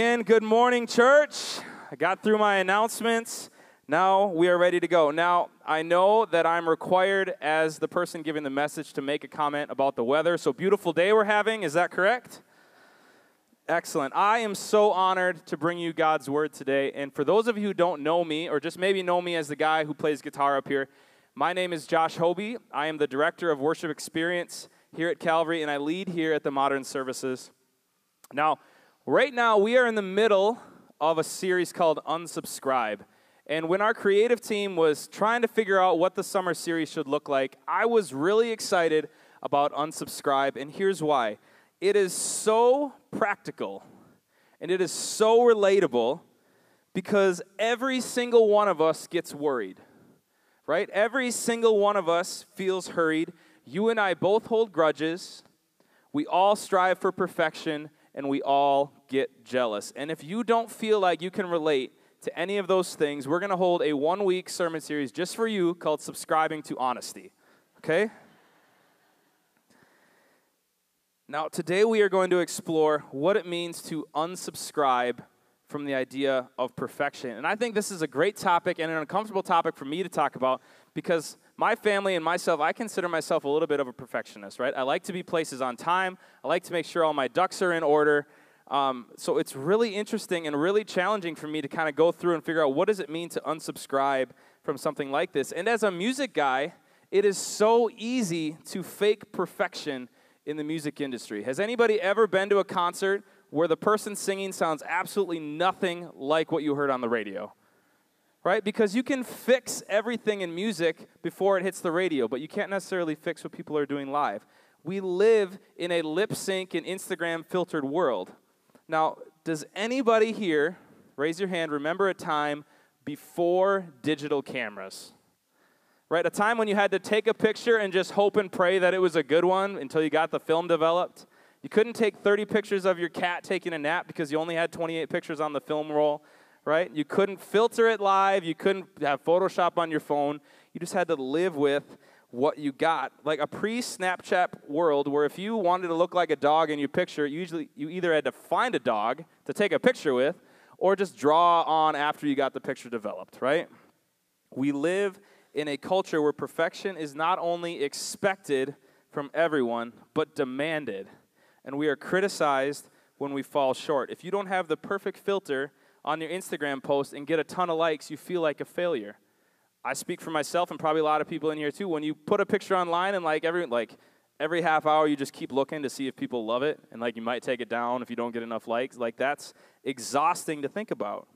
Good morning, church. I got through my announcements. Now we are ready to go. Now, I know that I'm required as the person giving the message to make a comment about the weather. So, beautiful day we're having, is that correct? Excellent. I am so honored to bring you God's word today. And for those of you who don't know me, or just maybe know me as the guy who plays guitar up here, my name is Josh Hobie. I am the director of worship experience here at Calvary, and I lead here at the Modern Services. Now, Right now, we are in the middle of a series called Unsubscribe. And when our creative team was trying to figure out what the summer series should look like, I was really excited about Unsubscribe. And here's why it is so practical and it is so relatable because every single one of us gets worried, right? Every single one of us feels hurried. You and I both hold grudges. We all strive for perfection and we all get jealous. And if you don't feel like you can relate to any of those things, we're going to hold a one week sermon series just for you called Subscribing to Honesty. Okay? Now, today we are going to explore what it means to unsubscribe from the idea of perfection. And I think this is a great topic and an uncomfortable topic for me to talk about because my family and myself, I consider myself a little bit of a perfectionist, right? I like to be places on time. I like to make sure all my ducks are in order. Um, so it's really interesting and really challenging for me to kind of go through and figure out what does it mean to unsubscribe from something like this. And as a music guy, it is so easy to fake perfection in the music industry. Has anybody ever been to a concert where the person singing sounds absolutely nothing like what you heard on the radio? Right? Because you can fix everything in music before it hits the radio, but you can't necessarily fix what people are doing live. We live in a lip sync and Instagram filtered world. Now, does anybody here, raise your hand, remember a time before digital cameras? Right? A time when you had to take a picture and just hope and pray that it was a good one until you got the film developed. You couldn't take 30 pictures of your cat taking a nap because you only had 28 pictures on the film roll right? You couldn't filter it live, you couldn't have Photoshop on your phone. You just had to live with what you got. Like a pre-Snapchat world where if you wanted to look like a dog in your picture, usually you either had to find a dog to take a picture with or just draw on after you got the picture developed, right? We live in a culture where perfection is not only expected from everyone, but demanded. And we are criticized when we fall short. If you don't have the perfect filter, on your Instagram post and get a ton of likes, you feel like a failure. I speak for myself and probably a lot of people in here too. When you put a picture online and like every like every half hour you just keep looking to see if people love it and like you might take it down if you don't get enough likes, like that's exhausting to think about.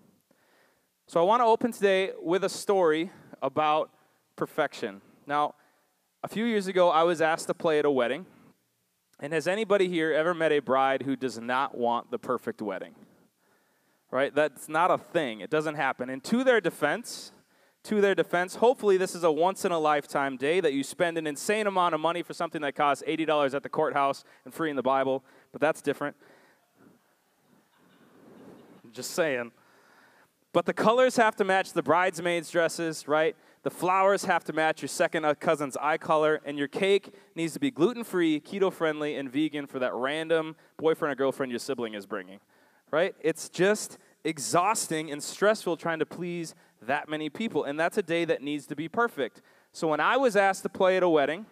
So I want to open today with a story about perfection. Now, a few years ago I was asked to play at a wedding. And has anybody here ever met a bride who does not want the perfect wedding? Right? That's not a thing. It doesn't happen. And to their defense, to their defense, hopefully this is a once in a lifetime day that you spend an insane amount of money for something that costs $80 at the courthouse and free in the Bible, but that's different. Just saying. But the colors have to match the bridesmaids' dresses, right? The flowers have to match your second uh, cousin's eye color, and your cake needs to be gluten free, keto friendly, and vegan for that random boyfriend or girlfriend your sibling is bringing right? It's just exhausting and stressful trying to please that many people. And that's a day that needs to be perfect. So when I was asked to play at a wedding,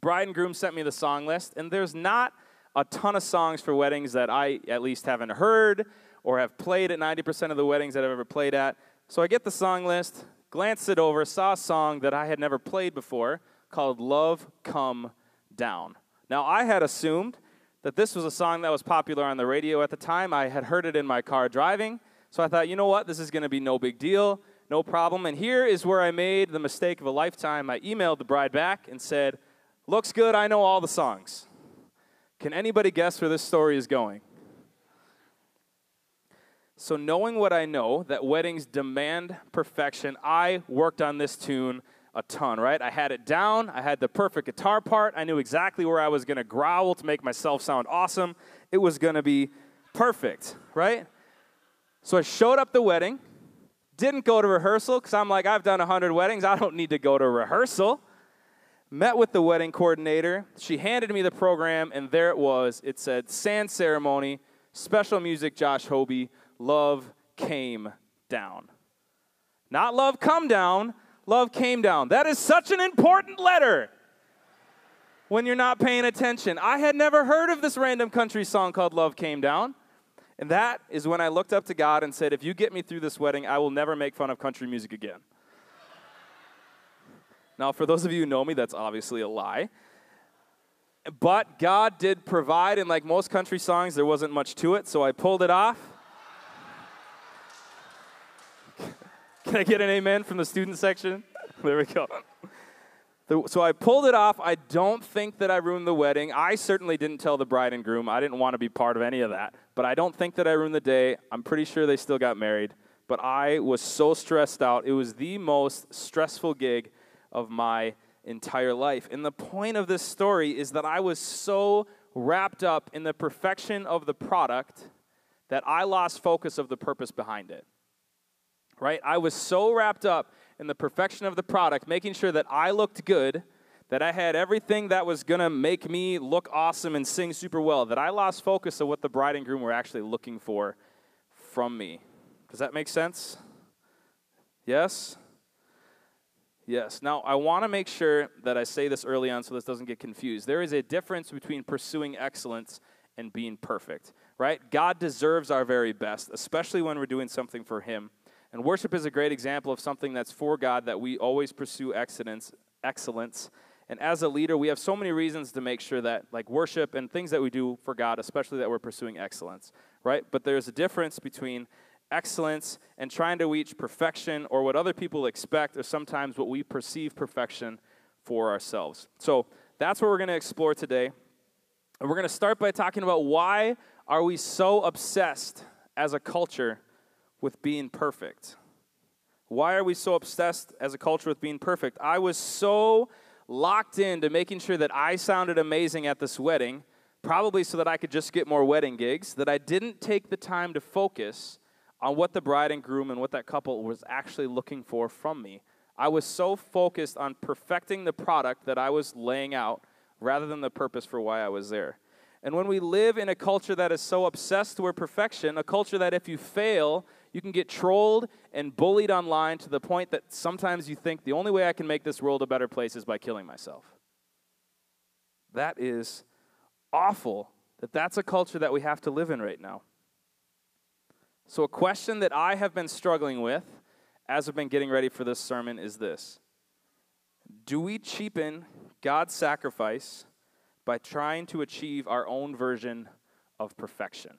bride and groom sent me the song list, and there's not a ton of songs for weddings that I at least haven't heard or have played at 90% of the weddings that I've ever played at. So I get the song list, glanced it over, saw a song that I had never played before called Love Come Down. Now, I had assumed that this was a song that was popular on the radio at the time. I had heard it in my car driving. So I thought, you know what? This is going to be no big deal, no problem. And here is where I made the mistake of a lifetime. I emailed the bride back and said, Looks good. I know all the songs. Can anybody guess where this story is going? So, knowing what I know, that weddings demand perfection, I worked on this tune a ton, right? I had it down. I had the perfect guitar part. I knew exactly where I was going to growl to make myself sound awesome. It was going to be perfect, right? So I showed up the wedding, didn't go to rehearsal because I'm like, I've done 100 weddings. I don't need to go to rehearsal. Met with the wedding coordinator. She handed me the program, and there it was. It said sand ceremony, Special music, Josh Hobie. Love came down. Not love come down, love came down. That is such an important letter when you're not paying attention. I had never heard of this random country song called Love Came Down. And that is when I looked up to God and said, If you get me through this wedding, I will never make fun of country music again. now, for those of you who know me, that's obviously a lie. But God did provide, and like most country songs, there wasn't much to it, so I pulled it off. Can I get an amen from the student section? There we go. So I pulled it off. I don't think that I ruined the wedding. I certainly didn't tell the bride and groom. I didn't want to be part of any of that. But I don't think that I ruined the day. I'm pretty sure they still got married. But I was so stressed out. It was the most stressful gig of my entire life. And the point of this story is that I was so wrapped up in the perfection of the product that I lost focus of the purpose behind it. Right? I was so wrapped up in the perfection of the product, making sure that I looked good, that I had everything that was going to make me look awesome and sing super well, that I lost focus of what the bride and groom were actually looking for from me. Does that make sense? Yes? Yes. Now, I want to make sure that I say this early on so this doesn't get confused. There is a difference between pursuing excellence and being perfect, right? God deserves our very best, especially when we're doing something for Him. And worship is a great example of something that's for God that we always pursue excellence, excellence. And as a leader, we have so many reasons to make sure that like worship and things that we do for God, especially that we're pursuing excellence, right? But there's a difference between excellence and trying to reach perfection or what other people expect or sometimes what we perceive perfection for ourselves. So that's what we're going to explore today. And we're going to start by talking about why are we so obsessed as a culture with being perfect? Why are we so obsessed as a culture with being perfect? I was so locked into making sure that I sounded amazing at this wedding, probably so that I could just get more wedding gigs, that I didn't take the time to focus on what the bride and groom and what that couple was actually looking for from me. I was so focused on perfecting the product that I was laying out rather than the purpose for why I was there. And when we live in a culture that is so obsessed with perfection, a culture that if you fail, you can get trolled and bullied online to the point that sometimes you think the only way I can make this world a better place is by killing myself. That is awful that that's a culture that we have to live in right now. So, a question that I have been struggling with as I've been getting ready for this sermon is this Do we cheapen God's sacrifice by trying to achieve our own version of perfection?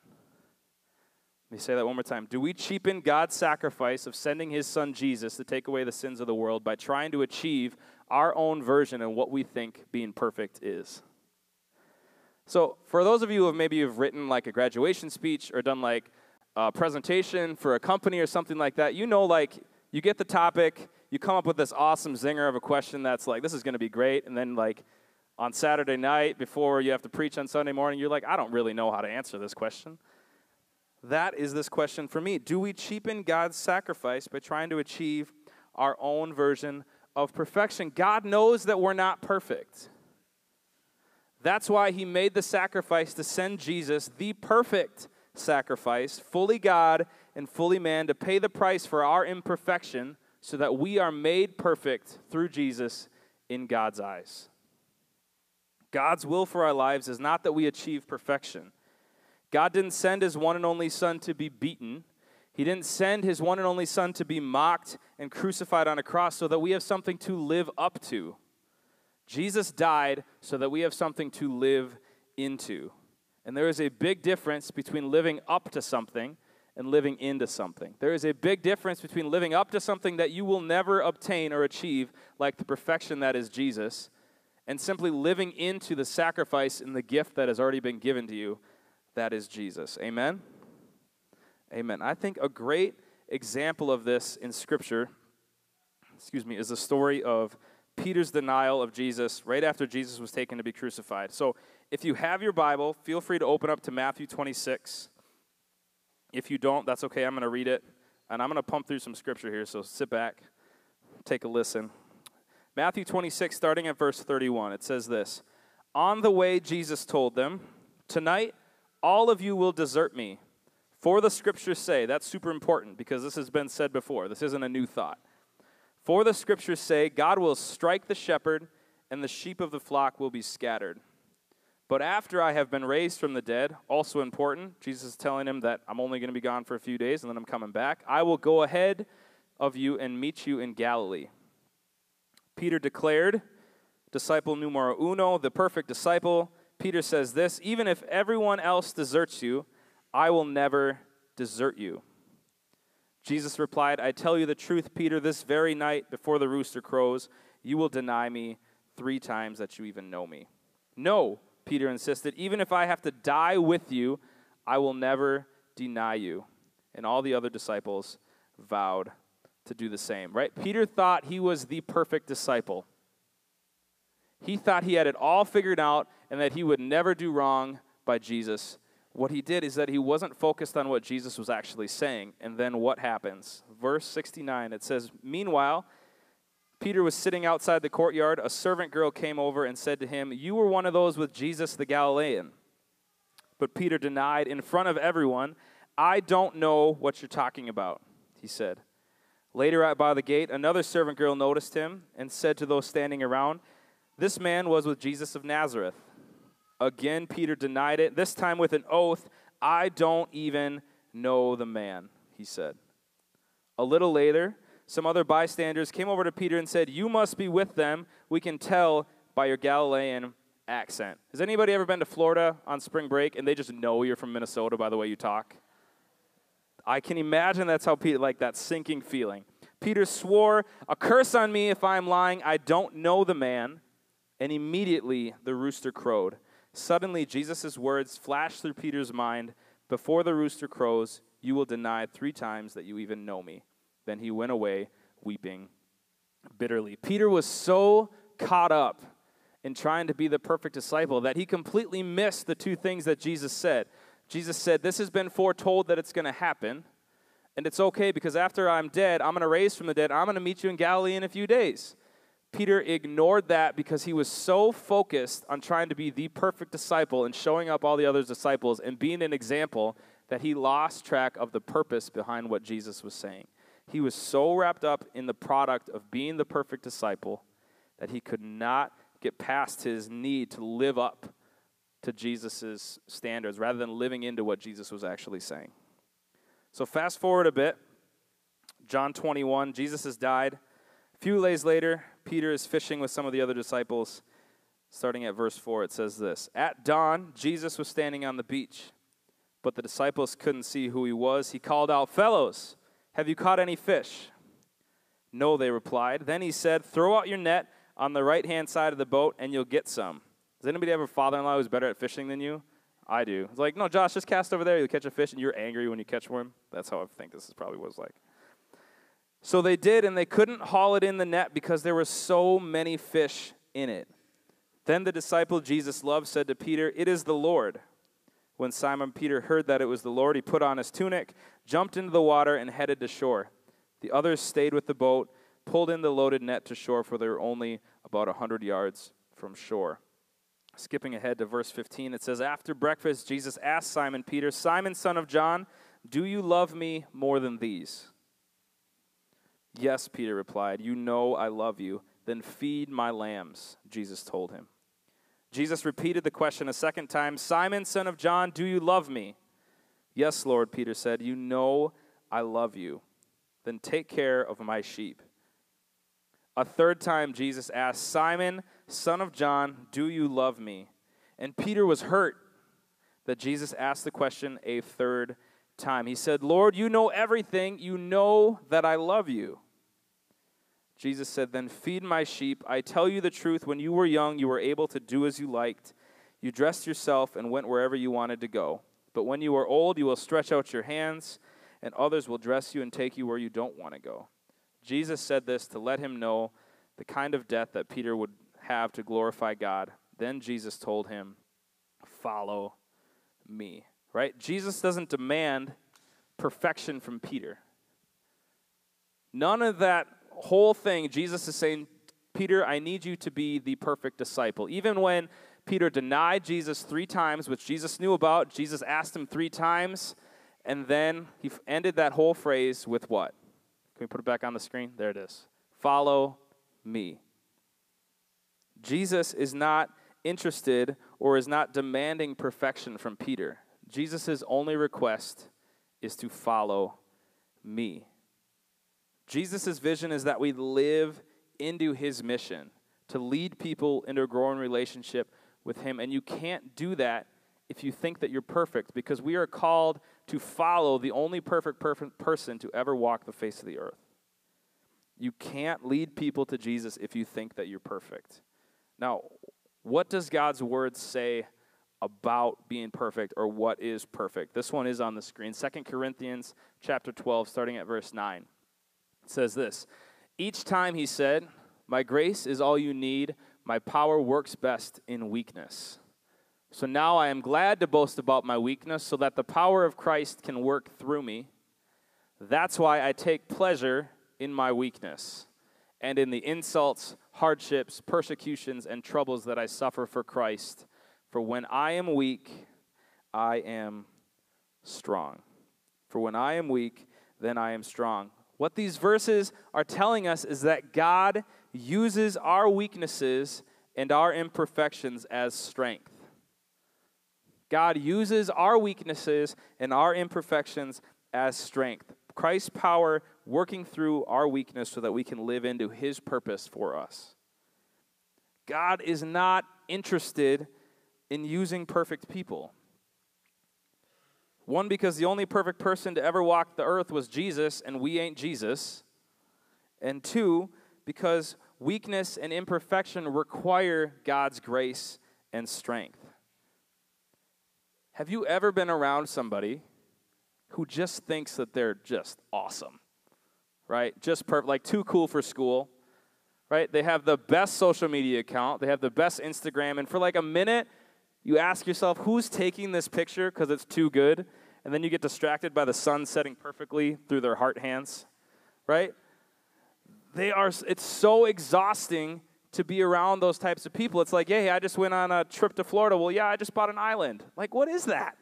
Let me say that one more time. Do we cheapen God's sacrifice of sending his son Jesus to take away the sins of the world by trying to achieve our own version and what we think being perfect is? So, for those of you who maybe have written like a graduation speech or done like a presentation for a company or something like that, you know, like you get the topic, you come up with this awesome zinger of a question that's like, this is going to be great. And then, like, on Saturday night before you have to preach on Sunday morning, you're like, I don't really know how to answer this question. That is this question for me. Do we cheapen God's sacrifice by trying to achieve our own version of perfection? God knows that we're not perfect. That's why he made the sacrifice to send Jesus, the perfect sacrifice, fully God and fully man, to pay the price for our imperfection so that we are made perfect through Jesus in God's eyes. God's will for our lives is not that we achieve perfection. God didn't send his one and only Son to be beaten. He didn't send his one and only Son to be mocked and crucified on a cross so that we have something to live up to. Jesus died so that we have something to live into. And there is a big difference between living up to something and living into something. There is a big difference between living up to something that you will never obtain or achieve, like the perfection that is Jesus, and simply living into the sacrifice and the gift that has already been given to you, that is Jesus. Amen? Amen. I think a great example of this in Scripture, excuse me, is the story of Peter's denial of Jesus right after Jesus was taken to be crucified. So if you have your Bible, feel free to open up to Matthew 26. If you don't, that's okay. I'm going to read it. And I'm going to pump through some scripture here, so sit back, take a listen. Matthew 26, starting at verse 31, it says this On the way, Jesus told them, Tonight, all of you will desert me. For the scriptures say, that's super important because this has been said before. This isn't a new thought. For the scriptures say, God will strike the shepherd, and the sheep of the flock will be scattered. But after I have been raised from the dead, also important, Jesus is telling him that I'm only going to be gone for a few days and then I'm coming back. I will go ahead of you and meet you in Galilee. Peter declared, disciple numero uno, the perfect disciple. Peter says this Even if everyone else deserts you, I will never desert you. Jesus replied, I tell you the truth, Peter, this very night before the rooster crows, you will deny me three times that you even know me. No, Peter insisted, even if I have to die with you, I will never deny you. And all the other disciples vowed to do the same, right? Peter thought he was the perfect disciple. He thought he had it all figured out and that he would never do wrong by Jesus what he did is that he wasn't focused on what Jesus was actually saying. And then what happens? Verse 69, it says, Meanwhile, Peter was sitting outside the courtyard. A servant girl came over and said to him, You were one of those with Jesus the Galilean. But Peter denied in front of everyone, I don't know what you're talking about, he said. Later, out by the gate, another servant girl noticed him and said to those standing around, This man was with Jesus of Nazareth. Again, Peter denied it, this time with an oath I don't even know the man, he said. A little later, some other bystanders came over to Peter and said, You must be with them. We can tell by your Galilean accent. Has anybody ever been to Florida on spring break and they just know you're from Minnesota by the way you talk? I can imagine that's how Peter, like that sinking feeling. Peter swore, A curse on me if I'm lying. I don't know the man. And immediately the rooster crowed. Suddenly, Jesus' words flashed through Peter's mind Before the rooster crows, you will deny three times that you even know me. Then he went away weeping bitterly. Peter was so caught up in trying to be the perfect disciple that he completely missed the two things that Jesus said. Jesus said, This has been foretold that it's going to happen, and it's okay because after I'm dead, I'm going to raise from the dead. I'm going to meet you in Galilee in a few days. Peter ignored that because he was so focused on trying to be the perfect disciple and showing up all the other disciples and being an example that he lost track of the purpose behind what Jesus was saying. He was so wrapped up in the product of being the perfect disciple that he could not get past his need to live up to Jesus' standards rather than living into what Jesus was actually saying. So, fast forward a bit. John 21, Jesus has died. Few days later, Peter is fishing with some of the other disciples. Starting at verse 4, it says this At dawn, Jesus was standing on the beach, but the disciples couldn't see who he was. He called out, Fellows, have you caught any fish? No, they replied. Then he said, Throw out your net on the right hand side of the boat, and you'll get some. Does anybody have a father in law who's better at fishing than you? I do. It's like, no, Josh, just cast over there. You'll catch a fish, and you're angry when you catch one. That's how I think this is probably what it's like. So they did, and they couldn't haul it in the net because there were so many fish in it. Then the disciple Jesus loved said to Peter, It is the Lord. When Simon Peter heard that it was the Lord, he put on his tunic, jumped into the water, and headed to shore. The others stayed with the boat, pulled in the loaded net to shore, for they were only about a 100 yards from shore. Skipping ahead to verse 15, it says, After breakfast, Jesus asked Simon Peter, Simon, son of John, do you love me more than these? Yes, Peter replied, You know I love you. Then feed my lambs, Jesus told him. Jesus repeated the question a second time Simon, son of John, do you love me? Yes, Lord, Peter said, You know I love you. Then take care of my sheep. A third time, Jesus asked, Simon, son of John, do you love me? And Peter was hurt that Jesus asked the question a third time. He said, Lord, you know everything. You know that I love you. Jesus said, Then feed my sheep. I tell you the truth. When you were young, you were able to do as you liked. You dressed yourself and went wherever you wanted to go. But when you are old, you will stretch out your hands, and others will dress you and take you where you don't want to go. Jesus said this to let him know the kind of death that Peter would have to glorify God. Then Jesus told him, Follow me right? Jesus doesn't demand perfection from Peter. None of that whole thing, Jesus is saying, Peter, I need you to be the perfect disciple. Even when Peter denied Jesus three times, which Jesus knew about. Jesus asked him three times, and then he ended that whole phrase with what? Can we put it back on the screen? There it is. Follow me. Jesus is not interested or is not demanding perfection from Peter. Jesus' only request is to follow me. Jesus' vision is that we live into his mission to lead people into a growing relationship with him. And you can't do that if you think that you're perfect because we are called to follow the only perfect, perfect person to ever walk the face of the earth. You can't lead people to Jesus if you think that you're perfect. Now, what does God's word say about being perfect or what is perfect? This one is on the screen. 2 Corinthians chapter 12 starting at verse 9. It says this. Each time he said, "My grace is all you need. My power works best in weakness." So now I am glad to boast about my weakness so that the power of Christ can work through me. That's why I take pleasure in my weakness and in the insults, hardships, persecutions, and troubles that I suffer for Christ. For when I am weak, I am strong. For when I am weak, then I am strong. What these verses are telling us is that God uses our weaknesses and our imperfections as strength. God uses our weaknesses and our imperfections as strength. Christ's power working through our weakness so that we can live into his purpose for us. God is not interested in using perfect people. One, because the only perfect person to ever walk the earth was Jesus, and we ain't Jesus. And two, because weakness and imperfection require God's grace and strength. Have you ever been around somebody who just thinks that they're just awesome? right? Just perfect, like too cool for school, right? They have the best social media account, they have the best Instagram, and for like a minute, you ask yourself, who's taking this picture because it's too good? And then you get distracted by the sun setting perfectly through their heart hands, right? They are, it's so exhausting to be around those types of people. It's like, hey, I just went on a trip to Florida. Well, yeah, I just bought an island. Like, what is that?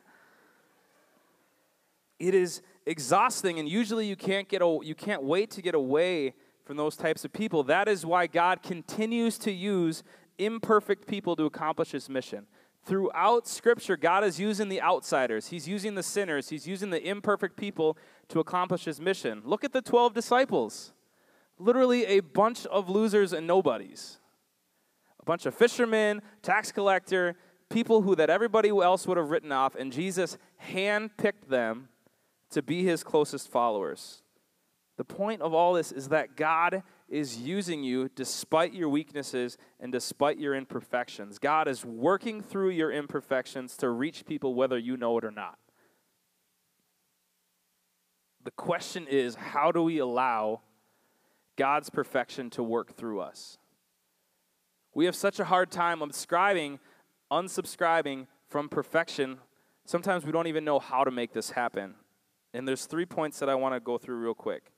It is exhausting, and usually you can't, get a, you can't wait to get away from those types of people. That is why God continues to use imperfect people to accomplish his mission. Throughout Scripture, God is using the outsiders, He's using the sinners, He's using the imperfect people to accomplish His mission. Look at the 12 disciples literally a bunch of losers and nobodies. A bunch of fishermen, tax collector, people who that everybody else would have written off, and Jesus handpicked them to be his closest followers. The point of all this is that God is using you despite your weaknesses and despite your imperfections. God is working through your imperfections to reach people whether you know it or not. The question is how do we allow God's perfection to work through us? We have such a hard time subscribing, unsubscribing from perfection. Sometimes we don't even know how to make this happen. And there's three points that I want to go through real quick.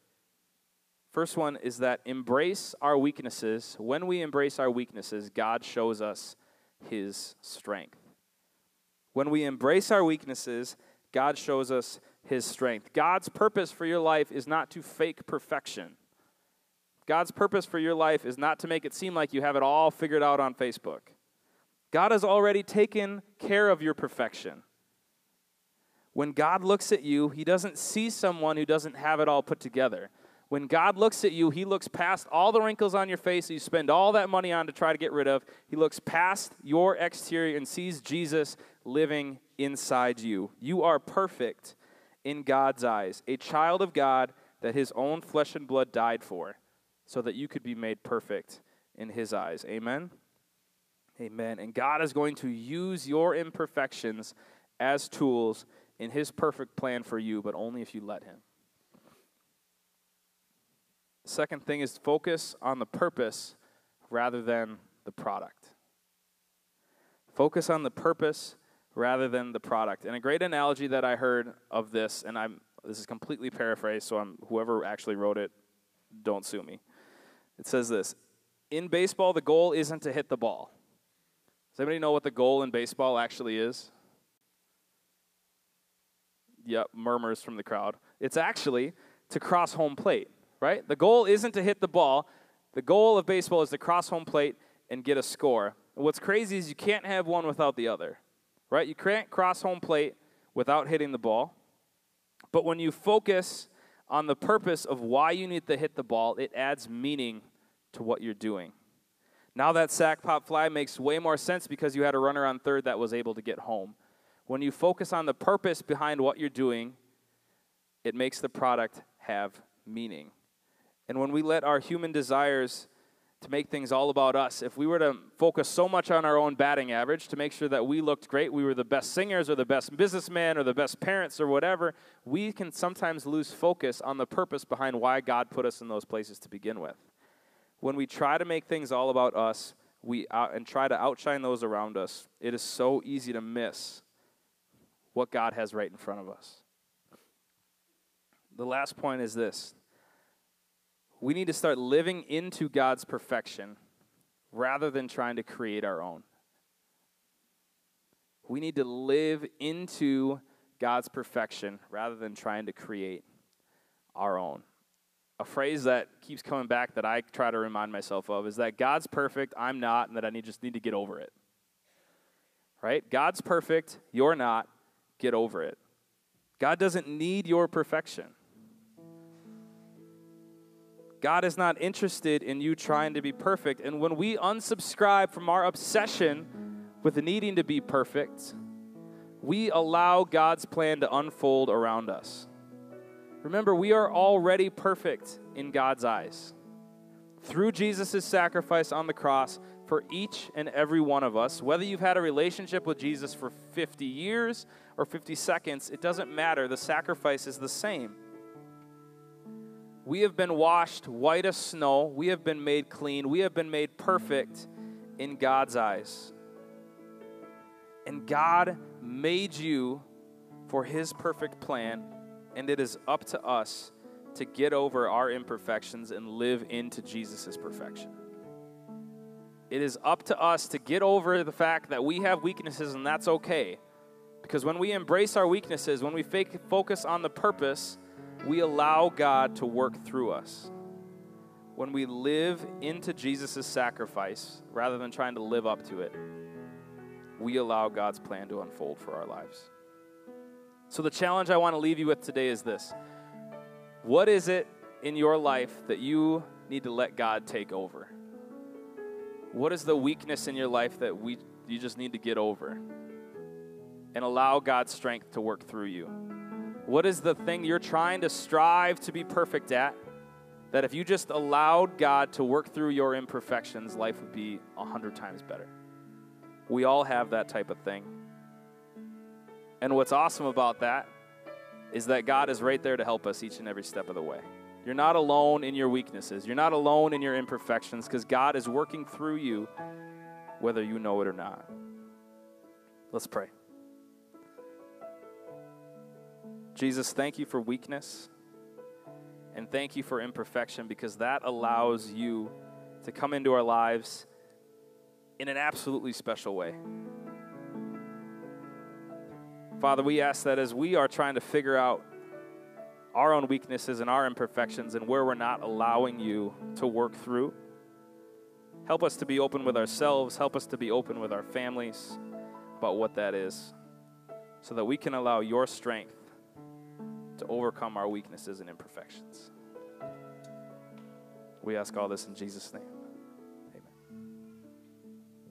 First one is that embrace our weaknesses. When we embrace our weaknesses, God shows us his strength. When we embrace our weaknesses, God shows us his strength. God's purpose for your life is not to fake perfection. God's purpose for your life is not to make it seem like you have it all figured out on Facebook. God has already taken care of your perfection. When God looks at you, He doesn't see someone who doesn't have it all put together. When God looks at you, He looks past all the wrinkles on your face that you spend all that money on to try to get rid of. He looks past your exterior and sees Jesus living inside you. You are perfect in God's eyes, a child of God that His own flesh and blood died for, so that you could be made perfect in His eyes. Amen? Amen. And God is going to use your imperfections as tools in His perfect plan for you, but only if you let Him. Second thing is focus on the purpose rather than the product. Focus on the purpose rather than the product. And a great analogy that I heard of this, and I'm this is completely paraphrased, so I'm whoever actually wrote it, don't sue me. It says this: In baseball, the goal isn't to hit the ball. Does anybody know what the goal in baseball actually is? Yep, murmurs from the crowd. It's actually to cross home plate, right? The goal isn't to hit the ball. The goal of baseball is to cross home plate and get a score. And what's crazy is you can't have one without the other, right? You can't cross home plate without hitting the ball. But when you focus on the purpose of why you need to hit the ball, it adds meaning to what you're doing. Now that sac pop fly makes way more sense because you had a runner on third that was able to get home. When you focus on the purpose behind what you're doing, it makes the product have meaning. And when we let our human desires to make things all about us, if we were to focus so much on our own batting average to make sure that we looked great, we were the best singers or the best businessmen or the best parents or whatever, we can sometimes lose focus on the purpose behind why God put us in those places to begin with. When we try to make things all about us, we and try to outshine those around us, it is so easy to miss what God has right in front of us. The last point is this we need to start living into God's perfection rather than trying to create our own. We need to live into God's perfection rather than trying to create our own. A phrase that keeps coming back that I try to remind myself of is that God's perfect, I'm not, and that I need, just need to get over it. Right? God's perfect, you're not, get over it. God doesn't need your perfection. God is not interested in you trying to be perfect. And when we unsubscribe from our obsession with needing to be perfect, we allow God's plan to unfold around us. Remember, we are already perfect in God's eyes. Through Jesus' sacrifice on the cross for each and every one of us, whether you've had a relationship with Jesus for 50 years or 50 seconds, it doesn't matter. The sacrifice is the same. We have been washed white as snow. We have been made clean. We have been made perfect in God's eyes. And God made you for His perfect plan, and it is up to us to get over our imperfections and live into Jesus' perfection. It is up to us to get over the fact that we have weaknesses, and that's okay. Because when we embrace our weaknesses, when we focus on the purpose, we allow God to work through us. When we live into Jesus' sacrifice rather than trying to live up to it, we allow God's plan to unfold for our lives. So, the challenge I want to leave you with today is this What is it in your life that you need to let God take over? What is the weakness in your life that we, you just need to get over? And allow God's strength to work through you. What is the thing you're trying to strive to be perfect at? That if you just allowed God to work through your imperfections, life would be a hundred times better. We all have that type of thing. And what's awesome about that is that God is right there to help us each and every step of the way. You're not alone in your weaknesses. You're not alone in your imperfections because God is working through you whether you know it or not. Let's pray. Jesus, thank you for weakness and thank you for imperfection because that allows you to come into our lives in an absolutely special way. Father, we ask that as we are trying to figure out our own weaknesses and our imperfections and where we're not allowing you to work through, help us to be open with ourselves, help us to be open with our families about what that is, so that we can allow your strength to overcome our weaknesses and imperfections. We ask all this in Jesus' name.